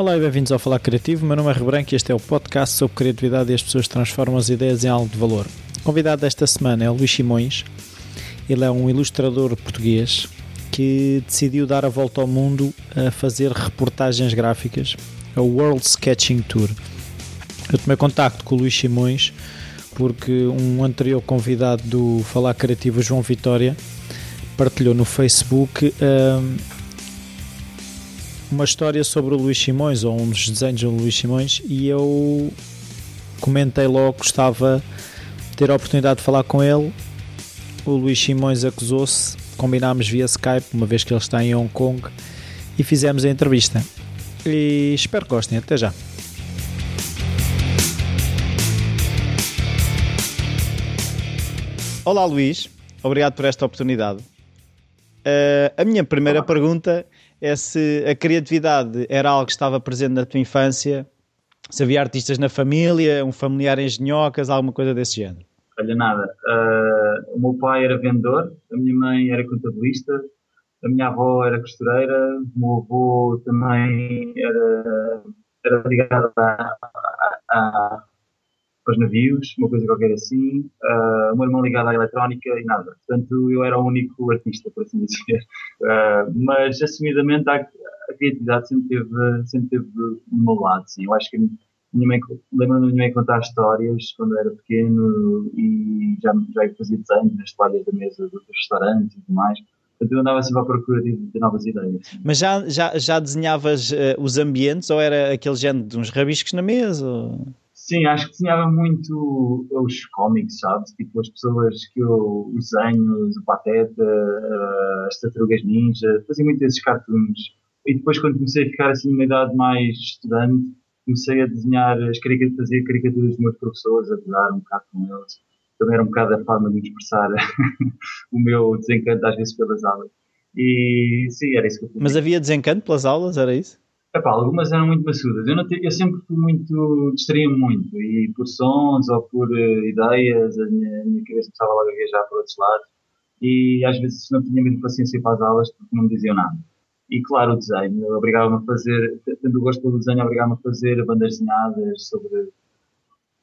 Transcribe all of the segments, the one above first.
Olá e bem-vindos ao Falar Criativo. Meu nome é Rebranco e este é o podcast sobre criatividade e as pessoas transformam as ideias em algo de valor. O convidado desta semana é o Luís Simões. Ele é um ilustrador português que decidiu dar a volta ao mundo a fazer reportagens gráficas, a World Sketching Tour. Eu tomei contacto com o Luís Simões porque um anterior convidado do Falar Criativo, João Vitória, partilhou no Facebook um, uma história sobre o Luís Simões ou um dos desenhos do Luís Simões e eu comentei logo que gostava de ter a oportunidade de falar com ele. O Luís Simões acusou-se, combinámos via Skype, uma vez que ele está em Hong Kong, e fizemos a entrevista. E espero que gostem. Até já. Olá Luís, obrigado por esta oportunidade. Uh, a minha primeira Olá. pergunta é se a criatividade era algo que estava presente na tua infância, se havia artistas na família, um familiar em genhocas, alguma coisa desse género. Olha, nada. Uh, o meu pai era vendedor, a minha mãe era contabilista, a minha avó era costureira, o meu avô também era, era ligado a, a para os navios, uma coisa qualquer assim. Uh, o meu irmão ligado à eletrónica e nada. Portanto, eu era o único artista, por assim dizer. Uh, mas, assumidamente, a, a, criatividade sempre teve, sempre teve do meu lado, sim. Eu acho que minha mãe, lembro-me da minha mãe contar histórias quando era pequeno e já, já fazia desenhos nas toalhas da mesa dos restaurantes e tudo mais. Portanto, eu andava sempre à procura de, de novas ideias. Mas já, já, já desenhavas uh, os ambientes ou era aquele género de uns rabiscos na mesa? Ou... Sim, acho que desenhava muito os cómics, sabes? Tipo, as pessoas que eu, os desenhos, o Pateta, uh, as Tartarugas Ninja, fazia muito esses cartoons. E depois, quando comecei a ficar assim numa idade mais estudante, comecei a desenhar, as caricaturas, fazer caricaturas dos meus professores, a jogar um bocado com eles. Também era um bocado a forma de expressar o meu desencanto, às vezes, pelas aulas. E sim, era isso que eu Mas havia desencanto pelas aulas, era isso? Epá, algumas eram muito maçudas. Eu, te, eu sempre fui muito, distraía-me muito, e por sons ou por uh, ideias, a minha, a minha, cabeça começava logo a viajar por outros lados, e às vezes não tinha muita paciência para as aulas porque não me diziam nada. E claro, o desenho, obrigava-me a fazer, tendo o gosto pelo desenho, obrigava-me a fazer bandas desenhadas sobre,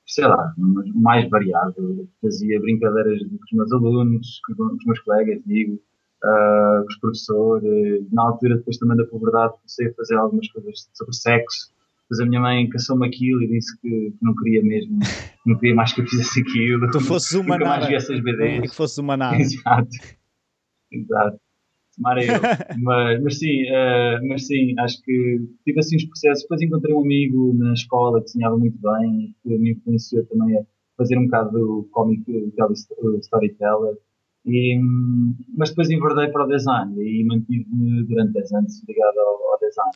sei lá, mais variado. Fazia brincadeiras com os meus alunos, com os meus colegas, digo, uh, com os professores. Na altura, depois também da puberdade, comecei a fazer algumas coisas sobre sexo. Depois a minha mãe caçou-me aquilo e disse que, não queria mesmo, não queria mais que eu fizesse aquilo. Tu fosses uma nada. mais vi essas BDs. Que fosses uma nada. Exato. Exato. Tomara eu. mas, mas sim, uh, mas sim, acho que tive assim os processos. Depois encontrei um amigo na escola que desenhava muito bem, que me influenciou também a fazer um bocado do cómic, do storyteller. E, mas depois enverdei para o design e mantive-me durante 10 anos ligado ao, ao design.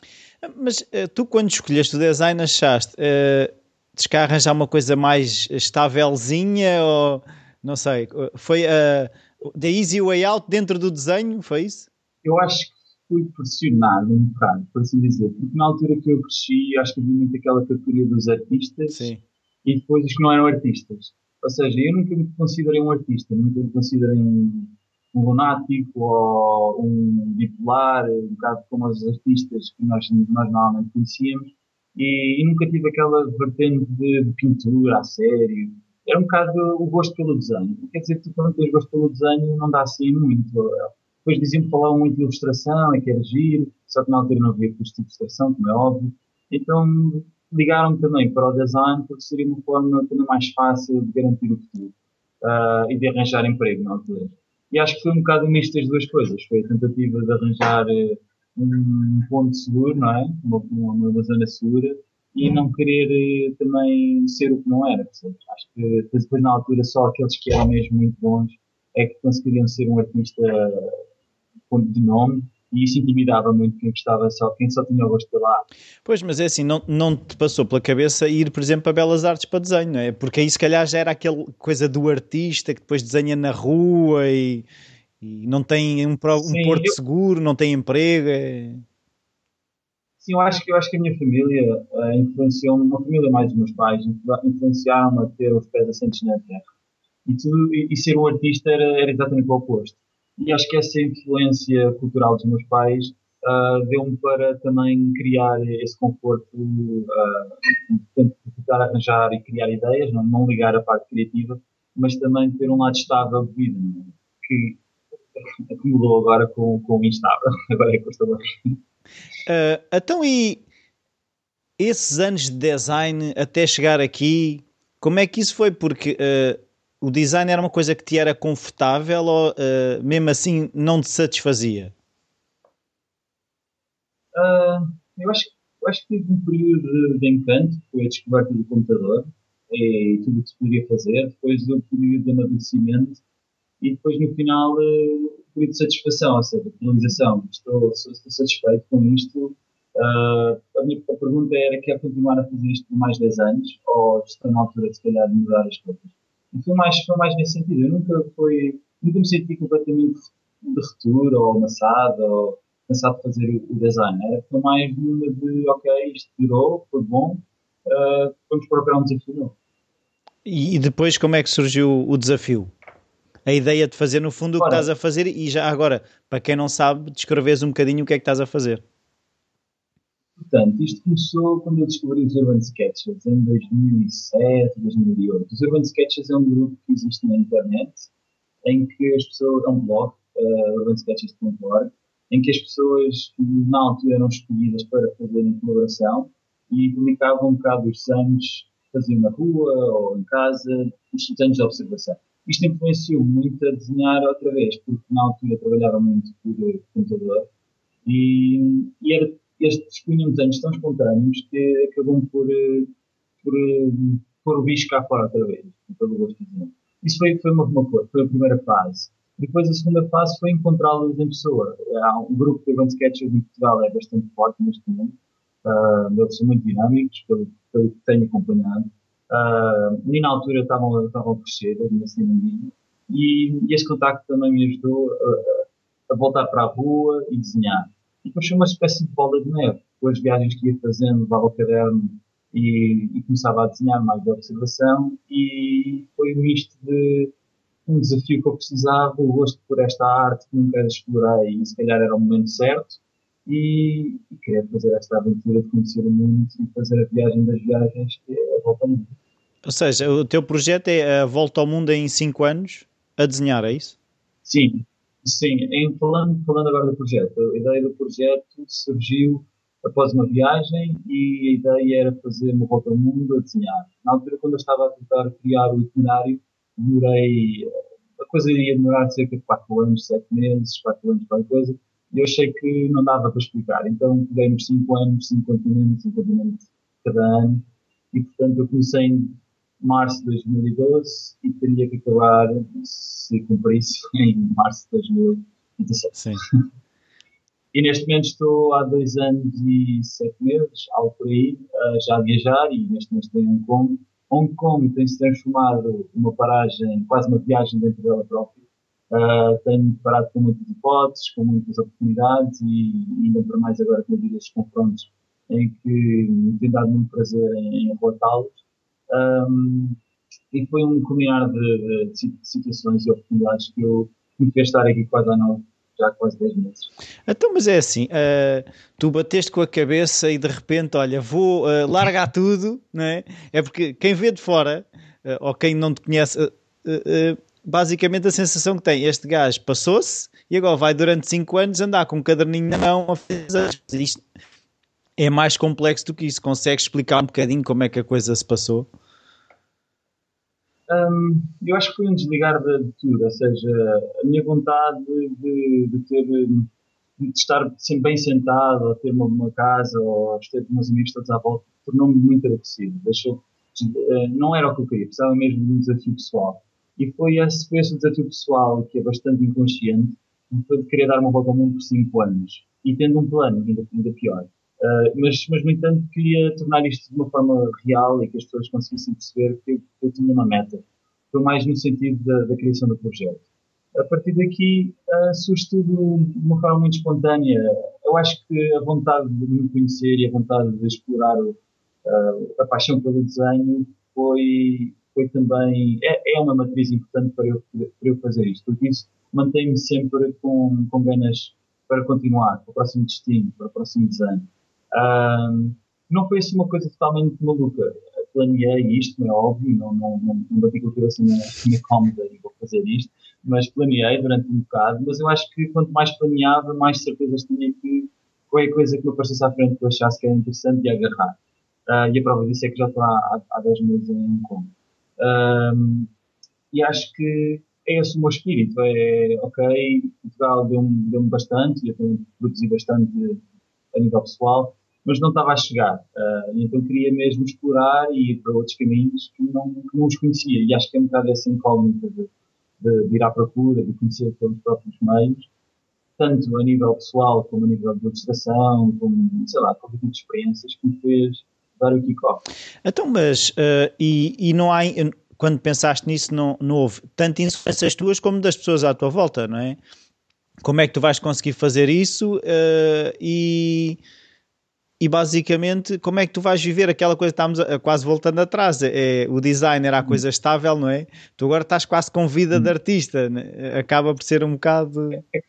Mas uh, tu, quando escolheste o design, achaste uh, descarranjar uma coisa mais estávelzinha ou não sei? Foi a uh, the easy way out dentro do desenho? Foi isso? Eu acho que fui pressionado um bocado, por assim dizer, porque na altura que eu cresci, acho que havia muito aquela categoria dos artistas Sim. e depois os que não eram artistas. Ou seja, eu nunca me considerei um artista, nunca me considerei um, lunático ou um bipolar, um bocado como os artistas que nós, nós normalmente conhecíamos, e, e nunca tive aquela vertente de, de, pintura a sério. Era um bocado o gosto pelo desenho. Quer dizer, tu quando tens gosto pelo desenho não dá assim muito. Depois diziam que falavam muito de ilustração, é que era giro, só que na altura não havia curso de ilustração, como é óbvio. Então ligaram também para o design porque seria uma forma também mais fácil de garantir o futuro uh, e de arranjar emprego na altura. E acho que foi um bocado misto das duas coisas. Foi a tentativa de arranjar uh, um ponto seguro, não é? Uma, uma, zona segura e não querer uh, também ser o que não era. Acho que depois na altura só aqueles que eram mesmo muito bons é que conseguiriam ser um artista de nome e isso intimidava muito quem gostava só, quem só tinha o gosto pela arte. Pois, mas é assim, não, não te passou pela cabeça ir, por exemplo, para Belas Artes para desenho, não é? Porque aí se calhar já era aquela coisa do artista que depois desenha na rua e, e não tem um, um Sim, porto eu... seguro, não tem emprego. É... Sim, eu acho que eu acho que a minha família uh, influenciou uma família mais dos meus pais, influenciaram-me a ter os pés assentes na terra. E, tudo, e, e ser um artista era, era exatamente o oposto. E acho que essa influência cultural dos meus pais uh, deu-me para também criar esse conforto, uh, tentar arranjar e criar ideias, não, não ligar a parte criativa, mas também ter um lado estável de vida, que acumulou agora com, com o instável, agora é bem. Uh, então e esses anos de design até chegar aqui, como é que isso foi? Porque uh, o design era uma coisa que te era confortável ou uh, mesmo assim não te satisfazia? Uh, eu, acho, eu acho que tive um período de, de encanto, foi a descoberta do computador e tudo o que se podia fazer, depois um período de amadurecimento e depois no final uh, um período de satisfação, ou seja, finalização. Estou, estou satisfeito com isto. Uh, a minha pergunta era: quer continuar a fazer isto por mais 10 anos ou está na altura de se calhar de mudar as coisas? E foi mais, foi mais nesse sentido. Eu nunca, foi, nunca me senti completamente de ruptura ou amassado ou cansado de fazer o, o design. Era foi mais uma de, ok, isto durou, foi bom, uh, vamos procurar um desafio novo. E depois como é que surgiu o desafio? A ideia de fazer no fundo Ora, o que estás a fazer e já agora, para quem não sabe, descreves um bocadinho o que é que estás a fazer. Portanto, isto começou quando eu descobri os Urban Sketches, em 2007, 2008. Os Urban Sketches é um grupo que existe na internet, em que as pessoas, é um blog, uh, urbansketches.org, em que as pessoas na altura eram escolhidas para fazerem colaboração e publicavam um bocado os desenhos que faziam na rua ou em casa, os desenhos de observação. Isto influenciou muito a desenhar outra vez, porque na altura trabalhava muito por computador e, e era, estes punham desenhos tão espontâneos que acabam por, por pôr o bicho cá fora outra vez, pelo gosto de dizer. Isso foi, foi uma, uma foi a primeira fase. Depois a segunda fase foi encontrá-los em pessoa. Há um grupo de event sketchers em Portugal é bastante forte neste momento. Uh, eles são muito dinâmicos, pelo, pelo que tenho acompanhado. Uh, e na altura estavam, estavam a crescer, assim. E, e esse contacto também me ajudou a, a, voltar para a rua e desenhar. E depois foi uma espécie de bola de neve. Com as viagens que ia fazendo, levava o caderno e, e começava a desenhar mais de observação. E foi um misto de um desafio que eu precisava, o gosto por esta arte que nunca explorei e se calhar era o momento certo e, e querer fazer esta aventura de conhecer o mundo e fazer a viagem das viagens que é a volta ao mundo. Ou seja, o teu projeto é a volta ao mundo em 5 anos a desenhar, é isso? Sim, sim. Em, falando, falando agora do projeto, a ideia do projeto surgiu após uma viagem e a ideia era fazer uma volta ao mundo a desenhar. Na altura, quando eu estava a tentar criar o itinerário, demorei. A coisa ia demorar cerca de 4 anos, 7 meses, 4 anos, qualquer coisa, e eu achei que não dava para explicar. Então, peguei nos 5 anos, 5 continentes, 5 continentes cada ano, e portanto eu comecei março de 2012 e teria que acabar, se cumprisse, em março de 2017. Sim. e neste momento estou há dois anos e sete meses, algo por aí, já a viajar e neste momento estou em Hong Kong Hong Kong tem se transformado numa paragem, quase uma viagem dentro dela própria. Uh, tenho parado com muitas hipóteses, com muitas oportunidades e ainda para mais agora com estes confrontos em que me tem dado muito prazer em, em relatá-los. Um, e foi um combinar de, de, de, situações e oportunidades que eu me fez estar aqui quase há nove já quase 10 meses. Então, mas é assim, uh, tu bateste com a cabeça e de repente, olha, vou uh, largar tudo, não é? É porque quem vê de fora, uh, ou quem não te conhece, basicamente a sensação que tem, este gajo passou-se e agora vai durante 5 anos andar com um caderninho na mão a fazer isto. É mais complexo do que isso. Consegues explicar um bocadinho como é que a coisa se passou? Um, eu acho que foi um desligar de, de, tudo, ou seja, a minha vontade de, de ter de estar sempre bem sentado, ou ter uma, uma casa, ou ter meus amigos todos à volta, tornou-me muito aborrecido. Deixou, eh, não era o que eu queria, precisava mesmo de um desafio pessoal. E foi esse, foi esse desafio pessoal, que é bastante inconsciente, foi de querer dar uma volta ao mundo por 5 anos. E tendo um plano, ainda, ainda pior. Uh, mas, mas, no entanto, queria tornar isto de uma forma real e que as pessoas conseguissem perceber que eu, eu tinha uma meta. Foi mais no sentido da, da, criação do projeto. A partir daqui, uh, surge tudo de uma forma muito espontânea. Eu acho que a vontade de me conhecer e a vontade de explorar uh, a paixão pelo desenho foi, foi também, é, é uma matriz importante para eu, para eu fazer isto, porque isso mantém-me sempre com, com ganas para continuar, para o próximo destino, para o próximo desenho. Um, não foi assim uma coisa totalmente maluca. Planeei isto, é óbvio, não, não, não, não bati com a na cómoda e vou fazer isto, mas planeei durante um bocado. Mas eu acho que quanto mais planeava, mais certezas tinha que qualquer coisa que me aparecesse à frente que eu achasse que era interessante de agarrar. Uh, e a prova disso é que já estou há, há 10 meses em Hong Kong. Um, e acho que é esse o meu espírito. É, ok, Portugal deu-me deu bastante, e eu produzi bastante a nível pessoal, mas não estava a chegar. Uh, então queria mesmo explorar e ir para outros caminhos que não, que não os conhecia. E acho que é um bocado essa incógnita de, de, de ir à procura, de conhecer pelos próprios meios, tanto a nível pessoal como a nível de ilustração, como, sei lá, qualquer tipo de experiências que me fez dar o kick-off. Então, mas, uh, e, e não há quando pensaste nisso, não, não houve tanto influências tuas como das pessoas à tua volta, não é? Como é que tu vais conseguir fazer isso uh, e, e basicamente como é que tu vais viver aquela coisa que estamos quase voltando atrás? É, o design era a coisa estável, não é? Tu agora estás quase com vida de artista, né? acaba por ser um bocado. É, é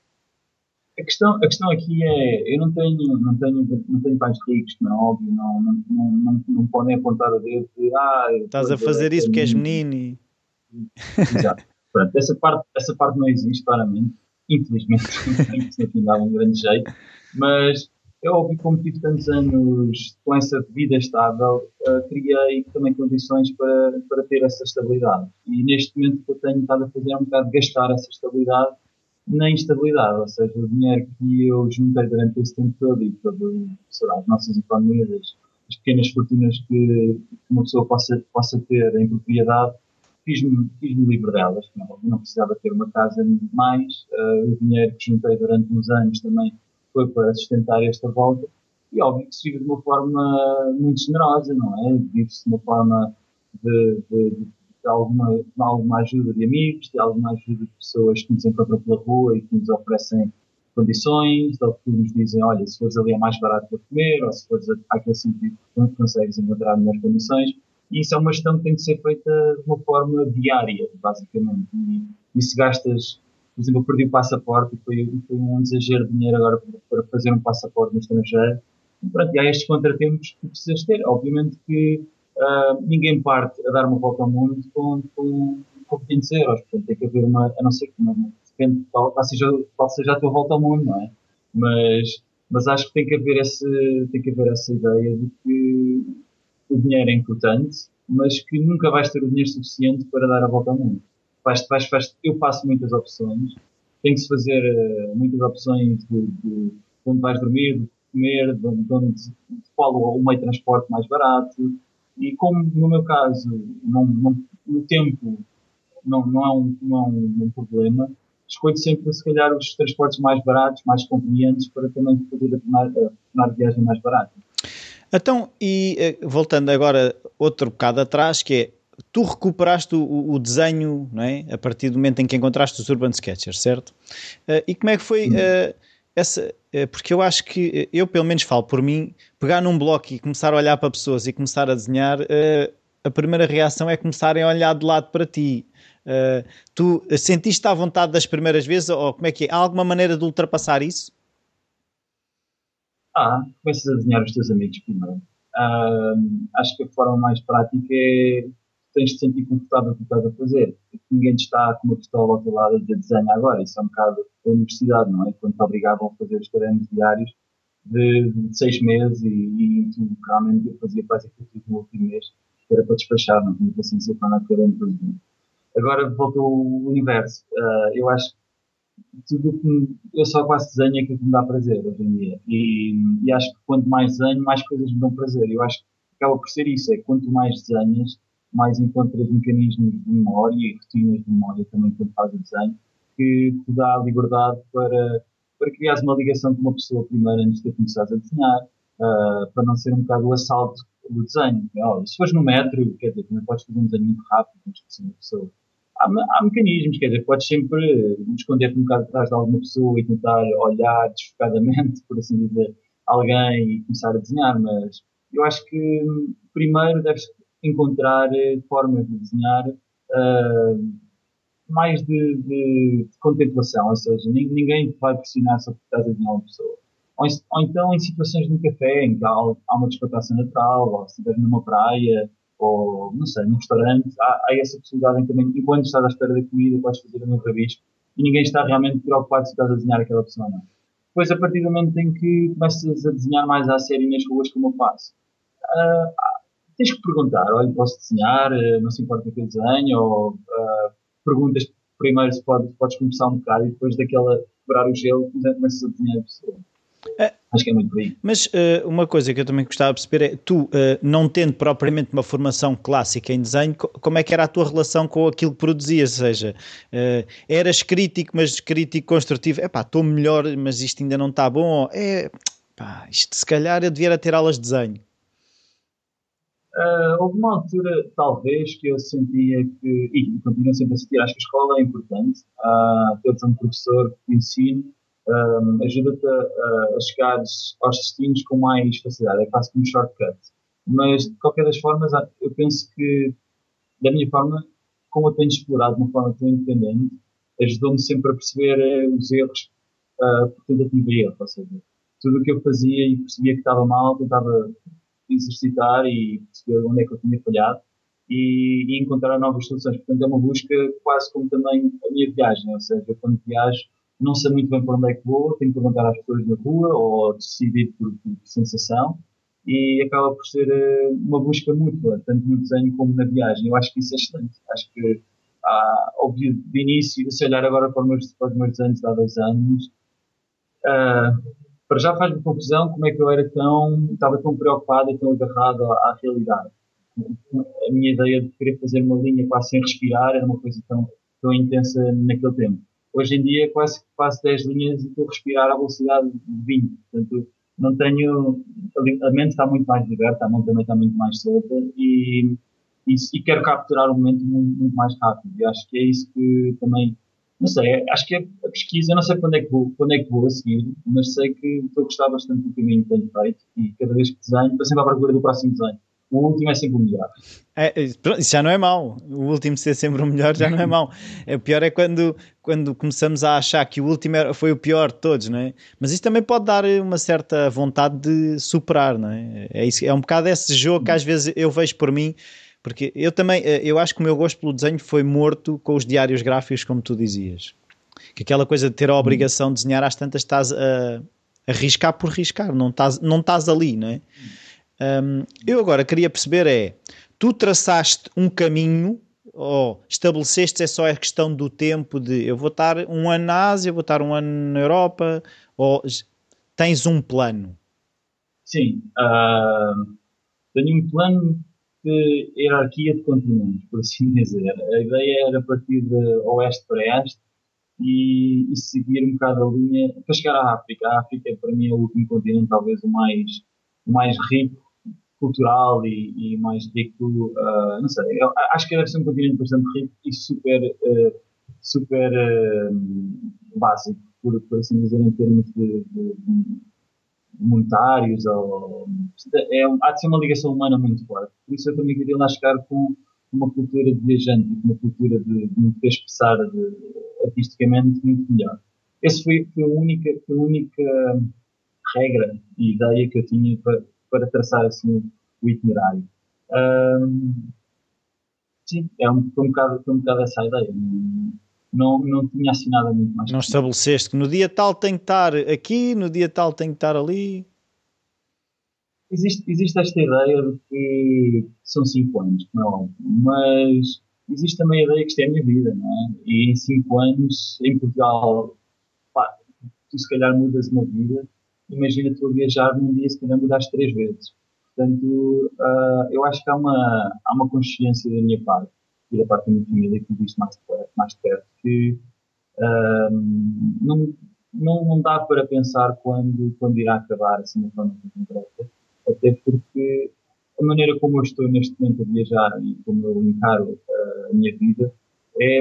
a questão, a questão aqui é, eu não tenho, não tenho, não tenho pais ricos, não é óbvio, não, não, não, não, podem apontar a dedo de, ah, estás a fazer isso porque és menino. Exato. Pronto, essa parte, essa parte não existe, claramente. Infelizmente, não dava um grande jeito. Mas que como tive tantos anos com essa vida estável, uh, criei também condições para, para ter essa estabilidade. E neste momento o que eu tenho estado a fazer é um bocado gastar essa estabilidade na instabilidade, ou seja, o dinheiro que eu juntei durante esse tempo todo e todo, sei lá, as nossas economias, as, pequenas fortunas que, uma pessoa possa, possa ter em propriedade, fiz-me fiz livre delas. Não, não precisava ter uma casa mais, uh, o dinheiro que juntei durante uns anos também foi para sustentar esta volta. E óbvio que se vive de uma forma muito generosa, não é? Vive-se de uma forma de, de, de alguma, de alguma ajuda de amigos, de alguma ajuda de pessoas que nos encontram pela rua e que nos oferecem condições, ou que nos dizem, olha, se fores ali é mais barato para comer, ou se fores àquele sítio consegues encontrar melhores condições. E isso é uma gestão que tem que ser feita de uma forma diária, basicamente. E, e se gastas, por exemplo, eu perdi o passaporte e foi, foi um exagero de dinheiro agora para fazer um passaporte no estrangeiro. E pronto, e há estes contratempos que precisas ter. Obviamente que uh, ninguém parte a dar uma volta ao mundo com, com, com 500 euros. Portanto, tem que haver uma, a não ser que, não, depende qual, qual, seja, qual seja a tua volta ao mundo, não é? Mas, mas acho que tem que haver esse, tem que haver essa ideia de que o dinheiro é importante, mas que nunca vais ter o dinheiro suficiente para dar a volta ao mundo. Vais, vais, vais, eu faço muitas opções, tem que se fazer uh, muitas opções de, de, de, onde vais dormir, de comer, de, de, onde, de qual o meio de transporte mais barato, e como no meu caso não, não, o tempo não, não, é um, não é um, um problema, escolho sempre se calhar os transportes mais baratos, mais convenientes para também poder tornar, tornar a viagem mais barata. Então, e eh, voltando agora outro bocado atrás, que é tu recuperaste o, o, desenho não é? a partir do momento em que encontraste os Urban Sketchers, certo? Uh, e como é que foi uh, essa, eh, porque eu acho que eu pelo menos falo por mim, pegar num bloco e começar a olhar para pessoas e começar a desenhar, a primeira reação é começarem a olhar de lado para ti. tu sentiste à vontade das primeiras vezes ou como é que é? Há alguma maneira de ultrapassar isso? Ah, começas a desenhar os teus amigos primeiro. Uh, acho que a forma mais prática é tens de sentir confortável com o que estás a fazer. Ninguém te está com uma pistola ao teu lado a dizer desenha agora. Isso é um bocado da universidade, não é? Quando te obrigavam a fazer os cadernos diários de, de, seis meses e, e tu realmente eu fazia quase aquilo que no último mês, que era para despachar, não tinha paciência para andar caderno todo. Agora voltou o universo. Uh, eu acho tudo que eu só quase desenho aquilo que me dá prazer hoje em dia. E, e acho que quanto mais desenho, mais coisas me dão prazer. Eu acho que acaba por ser isso, é quanto mais desenhas, mais encontras mecanismos de memória e rotinas de memória também quando fazes desenho, que te dá a liberdade para, para criar uma ligação com uma pessoa primeiro antes de começares a desenhar, uh, para não ser um bocado o assalto do desenho. Oh, se fores no metro, quer dizer, também podes fazer um desenho muito rápido, antes de ser uma pessoa. Há, há, mecanismos, quer dizer, podes sempre esconder-te um bocado atrás de alguma pessoa e tentar olhar desfocadamente, por assim dizer, alguém e começar a desenhar, mas eu acho que primeiro deves encontrar eh, formas de desenhar uh, mais de, de, de, contemplação, ou seja, ninguém vai pressionar sobre que estás a desenhar uma pessoa. Ou, ou, então em situações de um café, em que há, há uma descontração natural, ou se estiver numa praia, ou não sei, num restaurante, há, há, essa possibilidade em também, enquanto estás à espera da comida, podes fazer um rabisco e ninguém está realmente preocupado se estás a desenhar aquela pessoa não. Depois, a partir do momento em que começas a desenhar mais à série nas ruas, como eu faço, uh, tens que perguntar, olha, posso desenhar, uh, não se importa que eu desenho, ou uh, perguntas primeiro se pode, podes começar um bocado e depois daquela quebrar o gelo, começas a desenhar a pessoa. É, Acho que é muito aí. Mas uh, uma coisa que eu também gostava de perceber é, tu, uh, não tendo propriamente uma formação clássica em desenho, como é que era a tua relação com aquilo que produzias? Ou seja, uh, eras crítico, mas crítico construtivo. É pá, estou melhor, mas isto ainda não está bom. É, pá, isto se calhar eu devia ter aulas de desenho. Uh, houve uma altura, talvez, que eu sentia que, e continuo sempre a sentir, acho que a escola é importante, uh, teres um professor que ensine, um, ajuda-te a, a, chegar aos destinos com mais facilidade, é quase como um shortcut. Mas, de qualquer das formas, eu penso que, da minha forma, como eu tenho explorado de uma forma tão independente, ajudou-me sempre a perceber eh, os erros uh, por tentativa e erro, ou seja, tudo o que eu fazia e percebia que estava mal, tentava exercitar e perceber onde é que eu tinha falhado e, e, encontrar novas soluções. Portanto, é uma busca quase como também a minha viagem, ou seja, eu quando viajo não sei muito bem para onde é que vou, tenho que perguntar às pessoas na rua ou decidir por, por sensação e acaba por ser uh, uma busca mútua, tanto no desenho como na viagem. Eu acho que isso é excelente. Acho que, ah, óbvio, de início, se olhar agora para os meus, para os meus desenhos de há dois anos, uh, para já faz-me confusão como é que eu era tão, estava tão preocupado e tão agarrado à, à, realidade. A minha ideia de querer fazer uma linha quase sem respirar era uma coisa tão, tão intensa naquele tempo. Hoje em dia quase que faço 10 linhas e estou a respirar à velocidade de 20. Portanto, não tenho, a mente está muito mais liberta, a mão também está muito mais solta e, e, e quero capturar o momento muito, muito mais rápido. E acho que é isso que também não sei, acho que a pesquisa, não sei quando é que vou, quando é que vou a seguir, mas sei que estou a gostar bastante do caminho que tenho feito e cada vez que desenho, estou sempre à procura do próximo desenho. O último é sempre o melhor. É, isso já não é mau. O último ser sempre o melhor já não é mau. É, o pior é quando, quando começamos a achar que o último foi o pior de todos, não é? Mas isso também pode dar uma certa vontade de superar, não é? É, isso, é um bocado esse jogo que às vezes eu vejo por mim porque eu também, eh, eu acho que o meu gosto pelo desenho foi morto com os diários gráficos, como tu dizias. Que aquela coisa de ter a obrigação de desenhar às tantas estás a, a riscar por riscar, não estás, não ali, não é? Um, eu agora queria perceber é, tu traçaste um caminho ou estabeleceste é só a questão do tempo de eu vou estar um ano na Ásia, vou estar um ano na Europa, ou tens um plano? Sim, uh, tenho um plano de hierarquia de continentes, por assim dizer. A ideia era partir de oeste para este e, e, seguir um bocado a linha para chegar à África. A África, para mim, é o último continente, talvez o mais, o mais rico, cultural e, e mais rico. Uh, não sei, acho que deve ser um continente bastante rico e super, uh, super uh, básico, por, por assim dizer, em termos de, de, de monetários, ou, é, há de ser uma ligação humana muito forte. Por isso eu também queria lá chegar com uma cultura de viajante, uma cultura de, de me expressar de, artisticamente muito melhor. Essa foi, foi, a única, foi a única regra e ideia que eu tinha para, para traçar assim o itinerário. Um, sim, é um, foi, um bocado, foi um bocado essa ideia não, não tinha assinado muito mais. Não estabeleceste que no dia tal tem que estar aqui, no dia tal tem que estar ali? Existe, existe esta ideia de que são cinco anos, não, é mas existe também a ideia que isto é a minha vida, não é? E em cinco anos, em Portugal, pá, tu se calhar mudas uma vida, imagina tu a viajar num dia se calhar mudaste três vezes. Portanto, uh, eu acho que há uma, há uma consciência da minha parte e da parte da minha família que diz mais, mais perto que um, não, não, não dá para pensar quando, quando irá acabar assim de forma concreta, até porque a maneira como eu estou neste momento a viajar e como eu encaro uh, a minha vida é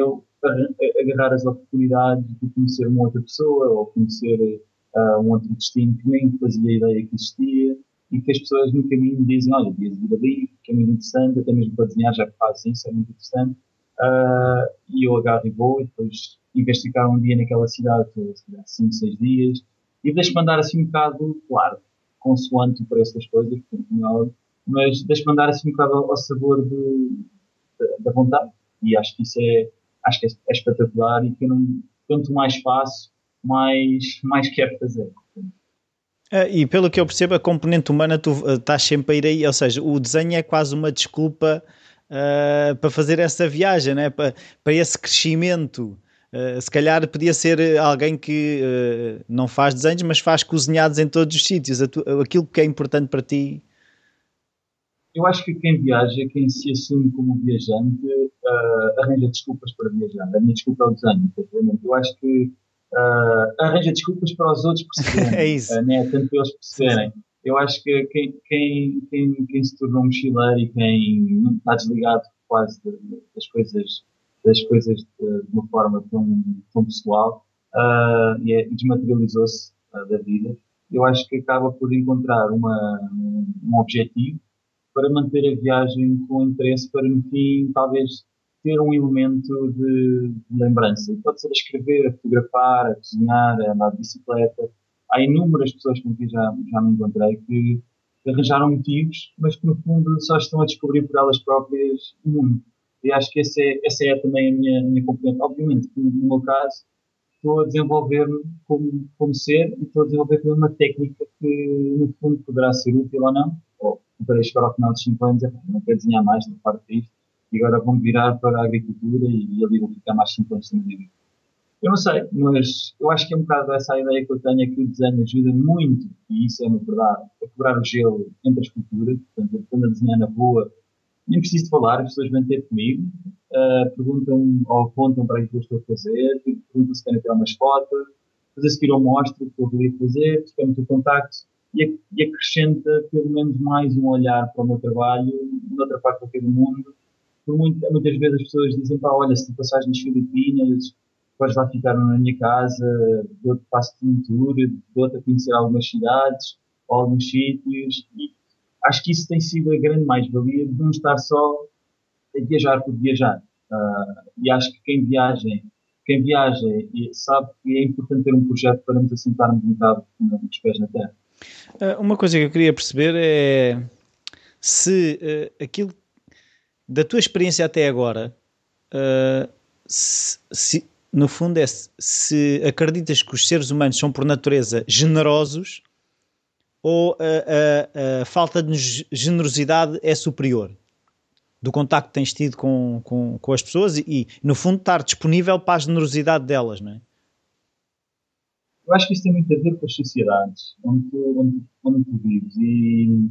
agarrar as oportunidades de conhecer uma outra pessoa ou conhecer uh, um outro destino que nem fazia ideia que existia e que as pessoas no caminho dizem, olha, devias ir ali, que é muito interessante, até mesmo para desenhar, já que isso, é muito interessante. uh, e eu agarro e vou, e depois investigar um dia naquela cidade, 5, 6 dias, e deixo-me andar assim um bocado, claro, consoante o preço das coisas, mas deixo-me andar assim um bocado ao, sabor de, da vontade, e acho que isso é, acho que é, é espetacular, e que eu não, quanto mais faço, mais, mais quero fazer. Uh, e pelo que eu percebo, a componente humana, tu uh, estás sempre a ir aí, ou seja, o desenho é quase uma desculpa uh, para fazer essa viagem, né? para, para esse crescimento. se calhar podia ser alguém que não faz desenhos, mas faz cozinhados em todos os sítios. Aquilo que é importante para ti. Eu acho que quem viaja, quem se assume como viajante, arranja desculpas para viajar. A minha desculpa é o desenho, Eu acho que uh, arranja desculpas para os outros perceberem. é isso. Uh, né? Tanto para eles perceberem. Eu acho que quem, quem, quem, quem se tornou mochileiro e quem está desligado quase das coisas, das coisas de, uma forma tão, tão pessoal uh, e, é, desmaterializou-se uh, da vida, eu acho que acaba por encontrar uma, um objetivo para manter a viagem com interesse para no fim talvez ter um elemento de, lembrança. E pode ser a escrever, a fotografar, a cozinhar, a andar de bicicleta. Há inúmeras pessoas com quem já, já me encontrei que arranjaram motivos, mas que no fundo só estão a descobrir por elas próprias o mundo. E acho que essa é, essa é também a minha, minha componente. Obviamente, no meu caso, estou a desenvolver-me como, como ser e estou a desenvolver também uma técnica que, no fundo, poderá ser útil ou não. Ou poderei chegar ao final dos 5 anos e não quero desenhar mais da parte disto e agora vão virar para a agricultura e, ali vão ficar mais 5 anos vida. Eu não sei, mas eu acho que é um bocado essa ideia que eu tenho é que o desenho ajuda muito, e isso é uma verdade, a quebrar o gelo entre as culturas. Portanto, quando a desenhar na rua, nem preciso falar, as pessoas vêm ter comigo, uh, perguntam ou apontam para o que eu estou a fazer, perguntam se querem tirar umas fotos, depois a seguir eu mostro o que eu queria fazer, ficamos o contacto e, acrescenta pelo menos mais um olhar para o meu trabalho, noutra parte do mundo, muitas vezes as pessoas dizem, pá, olha, se tu passares nas Filipinas, depois lá ficar na minha casa, dou-te passo-te um tour, dou-te a conhecer algumas cidades, ou alguns sítios, e acho que isso tem sido a grande mais-valia de não estar só a viajar por viajar. Uh, e acho que quem viaja, quem viaja sabe que é importante ter um projeto para nos assentarmos um bocado os pés na terra. Uh, uma coisa que eu queria perceber é se uh, aquilo da tua experiência até agora, uh, se, se, no fundo é se acreditas que os seres humanos são por natureza generosos ou a, falta de generosidade é superior do contacto que tens tido com, com, com as pessoas e, e, no fundo, estar disponível para a generosidade delas, não é? Eu acho que isso tem muito a ver com as sociedades onde tu, onde, onde tu vives e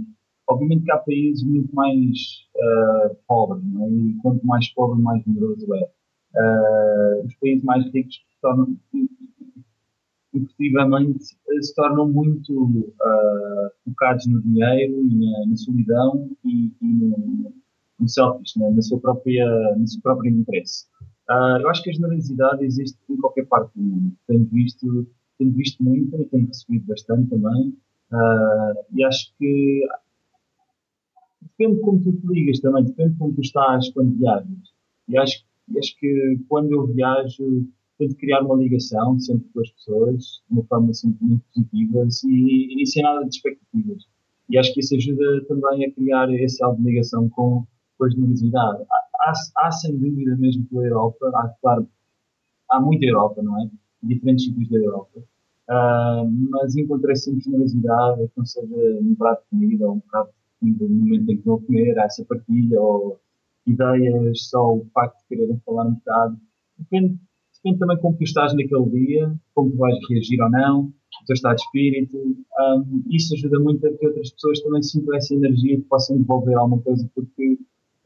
Obviamente que há países muito mais uh, pobres, é? e quanto mais pobre, mais numeroso é. Uh, os países mais ricos se tornam, efetivamente, se tornam muito uh, focados no dinheiro e na, na solidão e, e no, no selfish, né? na, sua própria, no seu próprio interesse. Eu acho que a generosidade existe em qualquer parte do mundo. Tenho visto, tenho visto muito e tenho recebido bastante também. Uh, e acho que depende de como tu te ligas também, depende de como tu estás quando viajas. E acho, acho que quando eu viajo, tento criar uma ligação sempre com as pessoas, de uma forma sempre muito positiva e, e sem nada de expectativas. E acho que isso ajuda também a criar esse algo de ligação com, com a generosidade. Há, há, há, sem dúvida mesmo pela Europa, há, claro, há muita Europa, não é? Diferentes sítios da Europa. Uh, mas encontrei sempre generosidade, não seja um prato de comida ou um prato no momento em que vão comer, há essa partilha, ou ideias, só o facto de quererem falar um bocado. Depende, depende também como tu estás naquele dia, como tu vais reagir ou não, o teu estado de espírito. Um, isso ajuda muito a que outras pessoas também sintam essa energia e possam devolver alguma coisa, porque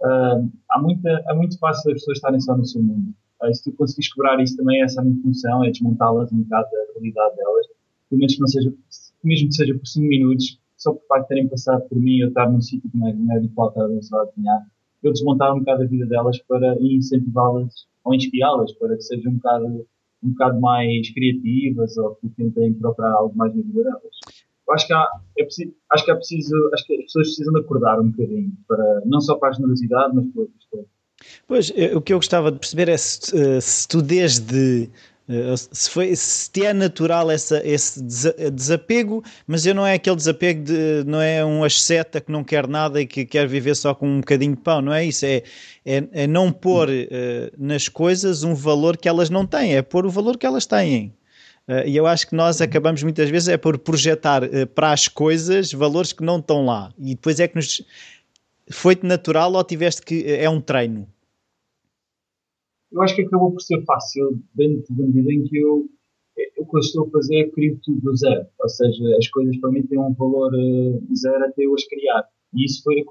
um, há, muita, é muito fácil as pessoas estarem só no seu mundo. Uh, se tu conseguires quebrar isso também, essa é a minha função, é desmontá-las um bocado da realidade delas, pelo menos que não seja, mesmo que seja por 5 minutos, só por facto terem passado por mim, eu estar num sítio que não é, é habitual estar a desenhar, eu desmontava um bocado a vida delas para incentivá-las ou inspirá-las para que sejam um bocado, um bocado mais criativas ou que tentem procurar algo mais na. Eu acho que, há, é preciso, acho que é preciso, acho que as pessoas precisam de acordar um bocadinho, para, não só para a generosidade, mas para outras coisas. Pois, o que eu gostava de perceber é se, se tu desde eh, se, foi, se te é natural essa, esse desapego, mas eu não é aquele desapego de não é um asceta que não quer nada e que quer viver só com um bocadinho de pão, não é isso? É, é, é não pôr uh, nas coisas um valor que elas não têm, é pôr o valor que elas têm. Uh, e eu acho que nós acabamos muitas vezes é por projetar uh, para as coisas valores que não estão lá. E depois é que nos. Foi-te natural ou tiveste que. É um treino? Eu acho que acabou por ser fácil, dentro da medida em que eu, o que eu estou a fazer é criar tudo do zero. Ou seja, as coisas para mim têm um valor uh, zero até eu as criar. E isso foi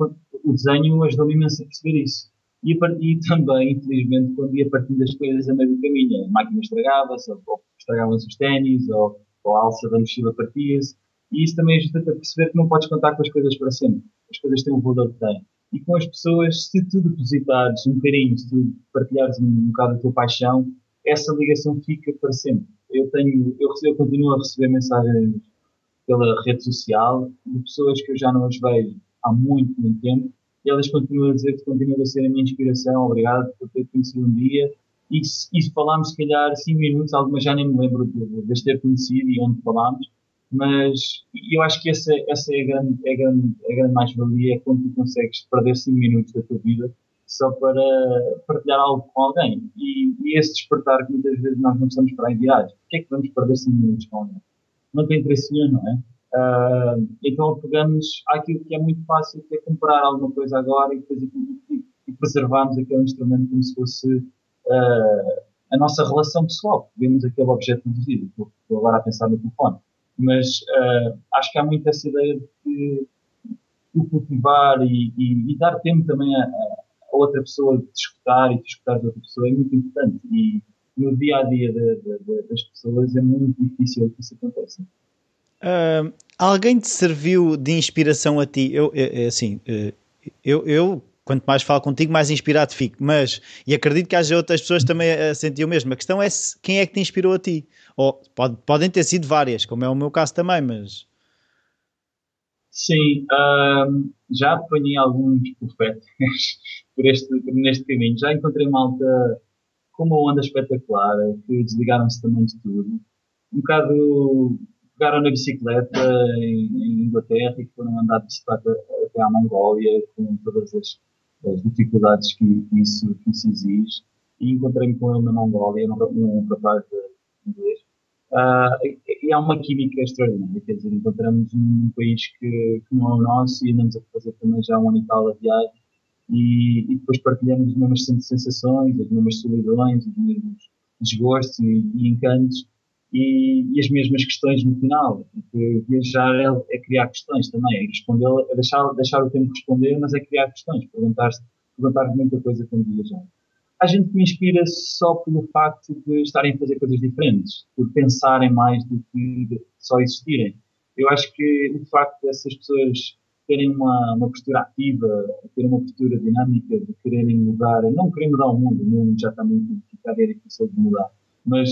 o desenho ajudou-me imenso a perceber isso. E, e também, infelizmente, quando ia partindo das coisas a meio do caminho, a máquina estragava-se, ou estragavam-se os ténis, ou, ou a alça da mochila partia-se. E isso também ajuda-te a perceber que não podes contar com as coisas para sempre. As coisas têm o valor que têm e com as pessoas, se tu depositares um carinho, se tu partilhares um, bocado a tua paixão, essa ligação fica para sempre. Eu tenho, eu, eu continuo a receber mensagens pela rede social de pessoas que eu já não as vejo há muito, muito tempo e elas continuam a dizer que continuam a ser a minha inspiração, obrigado por ter conhecido um dia e, e se falámos se calhar 5 minutos, algumas já nem me lembro de, de ter conhecido e onde falámos, mas eu acho que essa, essa é a grande, é a grande, é grande mais-valia, é quando tu consegues perder 5 minutos da tua vida só para partilhar algo com alguém. E, e esse despertar que muitas vezes nós não estamos para enviar. Porquê é que vamos perder 5 minutos com alguém? Não tem interesse nenhum, não é? Uh, então pegamos aquilo que é muito fácil, que é comprar alguma coisa agora e depois e, e preservarmos aquele instrumento como se fosse uh, a nossa relação pessoal. Vemos aquele objeto vida. Estou agora a pensar no telefone. Mas uh, acho que há muito essa ideia de o cultivar e, e, e, dar tempo também a, a, outra pessoa de escutar e de escutar a outra pessoa é muito importante. E no dia a dia de, de, de, das pessoas é muito difícil que isso aconteça. Uh, alguém te serviu de inspiração a ti? Eu, eu assim, eh, eu, eu quanto mais falo contigo, mais inspirado fico. Mas, e acredito que haja outras pessoas também a sentir o mesmo. A questão é se, quem é que te inspirou a ti? Ou pode, podem ter sido várias, como é o meu caso também, mas. Sim, um, já apanhei alguns profetas por este, por neste caminho. Já encontrei malta com uma onda espetacular, que desligaram-se também de tudo. Um bocado pegaram na bicicleta em, em Inglaterra e foram andar de bicicleta até à Mongólia, com todas as, as dificuldades que isso, que isso exige. E encontrei-me com ele na Mongólia, um, rapaz de inglês, Uh, e há uma química extraordinária, quer dizer, encontramos um país que, que não é o nosso e andamos a fazer também já um ano e a viagem. E, e, depois partilhamos as mesmas sensações, as mesmas solidões, os mesmos desgostos e, e encantos e, e, as mesmas questões no final, porque viajar é, é criar questões também, é responder, é deixar, deixar o tempo responder, mas é criar questões, perguntar, perguntar muita coisa quando viajar há gente que me inspira só pelo facto de estarem a fazer coisas diferentes, por pensarem mais do que só existirem. Eu acho que o facto dessas pessoas terem uma, uma postura ativa, terem uma postura dinâmica, de quererem mudar, não querer mudar o mundo, o mundo já está muito complicado é difícil de mudar, mas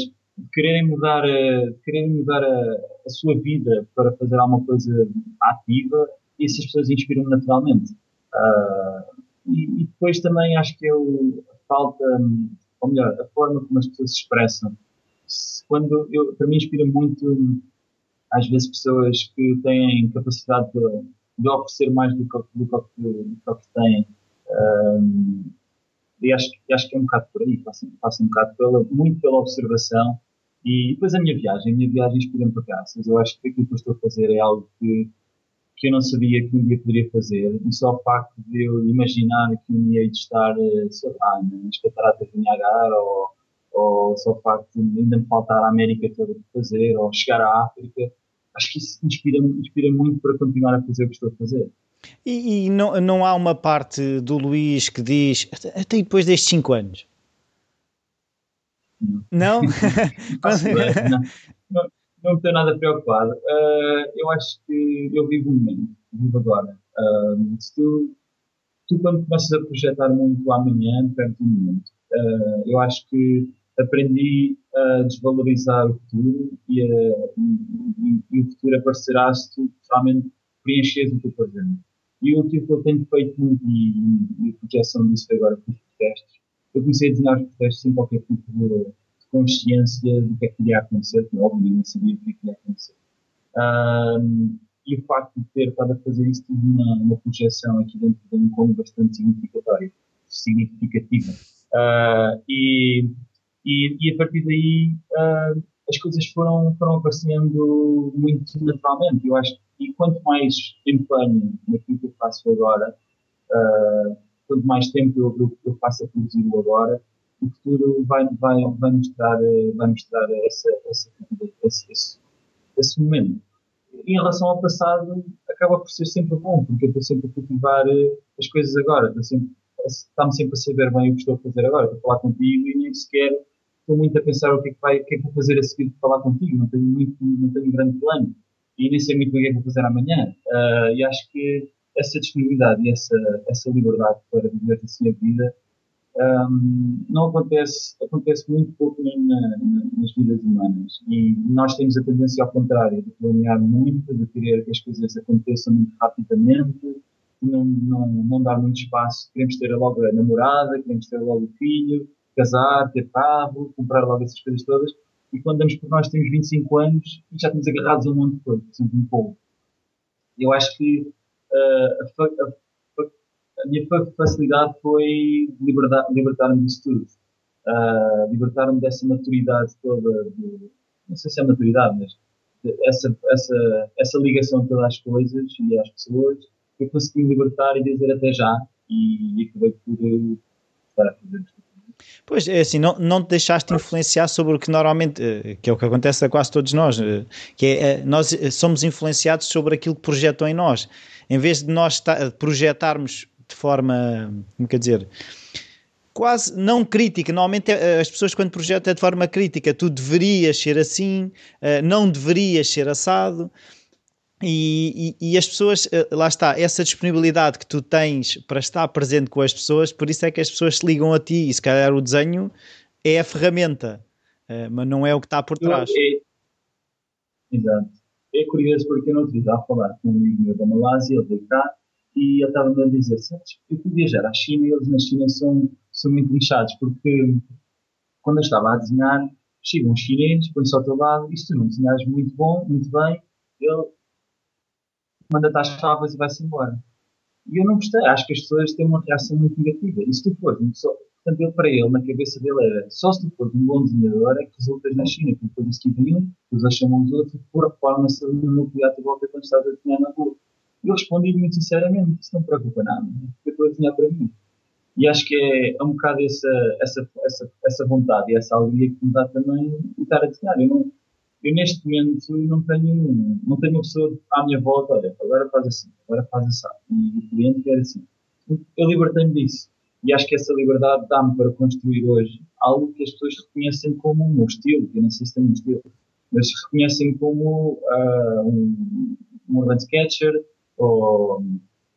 quererem mudar, de quererem mudar a, a, sua vida para fazer alguma coisa ativa, essas pessoas inspiram-me naturalmente. Uh, e, e, depois também acho que eu, falta, ou melhor, a forma como as pessoas se expressam. Quando eu, para mim inspira muito, às vezes, pessoas que têm capacidade de, de oferecer mais do que, do que, do que têm. Um, e acho, acho que é um bocado por aí, passa, passa um bocado pela, muito pela observação. E depois a minha viagem, a minha viagem inspira-me para cá. Eu acho que aquilo que eu estou a fazer é algo que que eu não sabia que um dia poderia fazer, e só o facto de eu imaginar que um dia ia estar, eh, sei lá, nas cataratas de Niagara, ou, ou só o facto de ainda me faltar a América toda para fazer, ou chegar à África, acho que isso inspira, inspira muito para continuar a fazer o que estou a fazer. E, e não, não há uma parte do Luís que diz, até depois destes 5 anos? Não? Não? não? não? estou nada preocupado. Uh, eu acho que eu vivo o momento, vivo agora. Uh, se tu, tu, quando começas a projetar muito amanhã, perto do momento. Uh, eu acho que aprendi a desvalorizar o futuro e, a, e, e o futuro aparecerá se tu realmente preencheres o teu presente. E o que eu tenho feito muito, e, a projeção disso foi agora com os protestos, eu comecei a desenhar os protestos sem qualquer tipo de consciência do que é que iria acontecer, que óbvio não sabia o que é que iria acontecer. Um, e o facto de ter estado a fazer isso tive uma, uma projeção aqui dentro de um como bastante significatória, significativa. Uh, e, e, e, a partir daí uh, as coisas foram, foram aparecendo muito naturalmente. Eu acho que quanto mais empenho naquilo que eu faço agora, uh, quanto mais tempo eu, eu, eu faço a produzir o agora, o futuro vai, vai, vai mostrar, vai mostrar essa, essa, esse, esse, esse momento. Em relação ao passado, acaba por ser sempre bom, porque eu estou sempre a cultivar eh, as coisas agora, está-me sempre a saber bem o que estou a fazer agora, estou a falar contigo e nem sequer estou muito a pensar o que é que, vai, o que, é que vou fazer a seguir para falar contigo, não tenho, muito, não tenho grande plano e nem sei muito bem o que é vou fazer amanhã. Uh, e acho que essa disponibilidade e essa, essa liberdade para viver assim a vida um, não acontece, acontece muito pouco na, na, nas vidas humanas. E nós temos a tendência ao contrário, de planear muito, de querer que as coisas aconteçam muito rapidamente, não, não, não dar muito espaço. Queremos ter logo a namorada, queremos ter logo o filho, casar, ter carro, comprar logo essas coisas todas. E quando damos por nós temos 25 anos e já estamos agarrados a um monte de coisas, sempre um pouco. Eu acho que uh, a, a a minha facilidade foi libertar-me disso tudo. Uh, libertar-me dessa maturidade toda, de, não sei se é maturidade, mas essa, essa, essa ligação toda às coisas e às pessoas, eu consegui libertar e dizer até já, e, acabei por estar a fazer isto. Pois é assim, não, não te deixaste influenciar sobre o que normalmente, eh, que é o que acontece a quase todos nós, eh, que é eh, nós somos influenciados sobre aquilo que projetam em nós. Em vez de nós projetarmos de forma, como quer dizer, quase não crítica. Normalmente as pessoas quando projetam é de forma crítica. Tu deverias ser assim, não deverias ser assado. E, e, e, as pessoas, eh, lá está, essa disponibilidade que tu tens para estar presente com as pessoas, por isso é que as pessoas se ligam a ti. E se calhar o desenho é a ferramenta, mas não é o que está por trás. É, exato. É curioso porque eu não estava a falar com um amigo meu da Malásia, ele cá, e eu estava a dizer, sabes, eu fui viajar à China e eles na China são, são muito lixados, porque quando eu estava a desenhar, chega um chinês, põe-se ao teu lado, e se tu não desenhares muito bom, muito bem, ele manda-te às e vai-se embora. E eu não gostei, acho que as pessoas têm uma reação muito negativa. E se tu fores, só, portanto, ele para ele, na cabeça dele era, só se tu fores um bom desenhador é que resultas na China, porque depois que vinham, os chamam os outros, por a forma se nuclear a volta quando estás a desenhar na rua. E eu respondi muito sinceramente, isso não preocupa nada, eu estou a desenhar para mim. E acho que é, é um bocado essa, essa, essa, essa vontade e essa alegria que me dá também de estar a desenhar. Eu, não, eu neste momento não tenho, não tenho uma pessoa à minha volta, olha, agora faz assim, agora faz assim. E o cliente quer assim. Eu libertei-me disso. E acho que essa liberdade dá-me para construir hoje algo que as pessoas reconhecem como um estilo, que eu não sei se tem um estilo, mas reconhecem como uh, um, um urban sketcher, ou,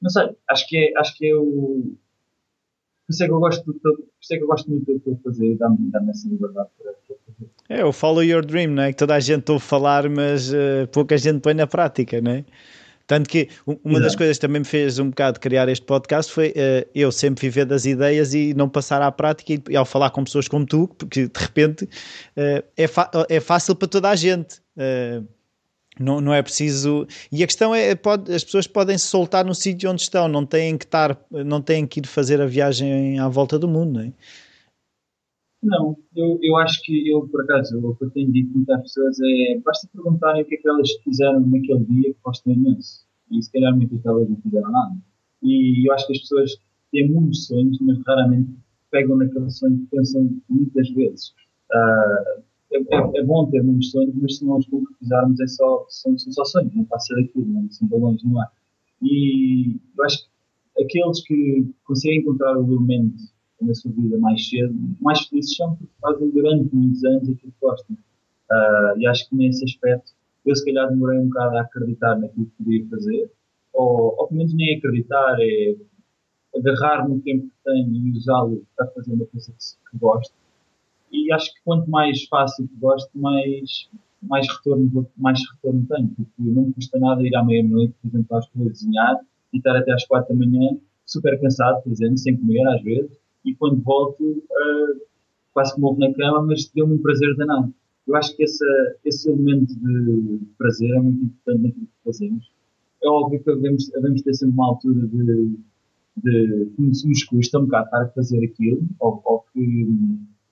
não sei, acho que é, acho que é o. Por isso é que eu gosto, de, por isso é que eu gosto muito do que eu fazer e dá-me dá essa liberdade para, para. É o follow your dream, não é? Que toda a gente ouve falar, mas uh, pouca gente põe na prática, não é? Tanto que uma Exato. das coisas que também me fez um bocado criar este podcast foi uh, eu sempre viver das ideias e não passar à prática e, e ao falar com pessoas como tu, porque de repente uh, é, é fácil para toda a gente. Uh, não, não é preciso. E a questão é: pode, as pessoas podem se soltar no sítio onde estão, não têm que estar, não têm que ir fazer a viagem à volta do mundo, não é? Não, eu, eu acho que eu, por acaso, o que eu tenho dito muitas pessoas é basta perguntarem o que é que elas fizeram naquele dia que gostam imenso. E se calhar muitas delas não fizeram nada. E eu acho que as pessoas têm muitos sonhos, mas raramente pegam naquele sonho que pensam muitas vezes. Uh, é, é, é, bom ter muitos sonhos, mas se não os concretizarmos é só, são, são só sonhos, não passa daquilo, não são balões no ar. E eu acho que aqueles que conseguem encontrar o elemento na sua vida mais cedo, mais felizes são porque fazem durante muitos anos aquilo que gostam. Uh, e acho que nesse aspecto eu se calhar demorei um bocado a acreditar naquilo que podia fazer, ou, ou pelo menos nem acreditar, é agarrar no tempo que tenho e usá-lo para fazer uma coisa que, que gosto e acho que quanto mais fácil que gosto, mais, mais, retorno, mais retorno tenho, porque não custa nada ir à meia-noite, por exemplo, às a desenhar, e estar até às quatro da manhã, super cansado, por exemplo, sem comer às vezes, e quando volto, uh, quase que morro na cama, mas deu-me um prazer danado. Eu acho que esse, esse elemento de prazer é muito importante naquilo que fazemos. É óbvio que devemos, devemos ter sempre uma altura de, de que nos custa um bocado estar a fazer aquilo, ou, ou que